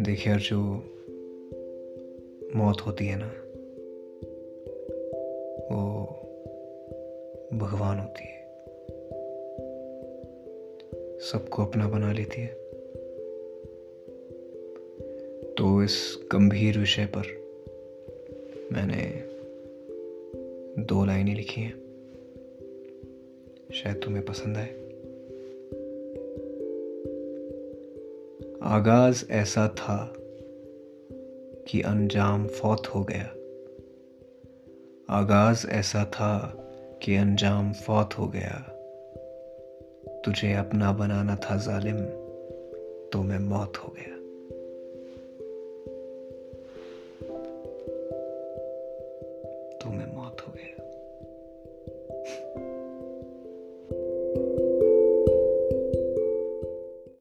देखिए यार जो मौत होती है ना, वो भगवान होती है। सबको अपना बना लेती है। तो इस गंभीर विषय पर मैंने दो लाइनें लिखी हैं। शायद तुम्हें पसंद आए। आगाज़ ऐसा था कि अंजाम फौत हो गया। आगाज़ ऐसा था कि अंजाम फौत हो गया। तुझे अपना बनाना था जालिम तो मैं मौत हो गया। तो मैं मौत हो गया।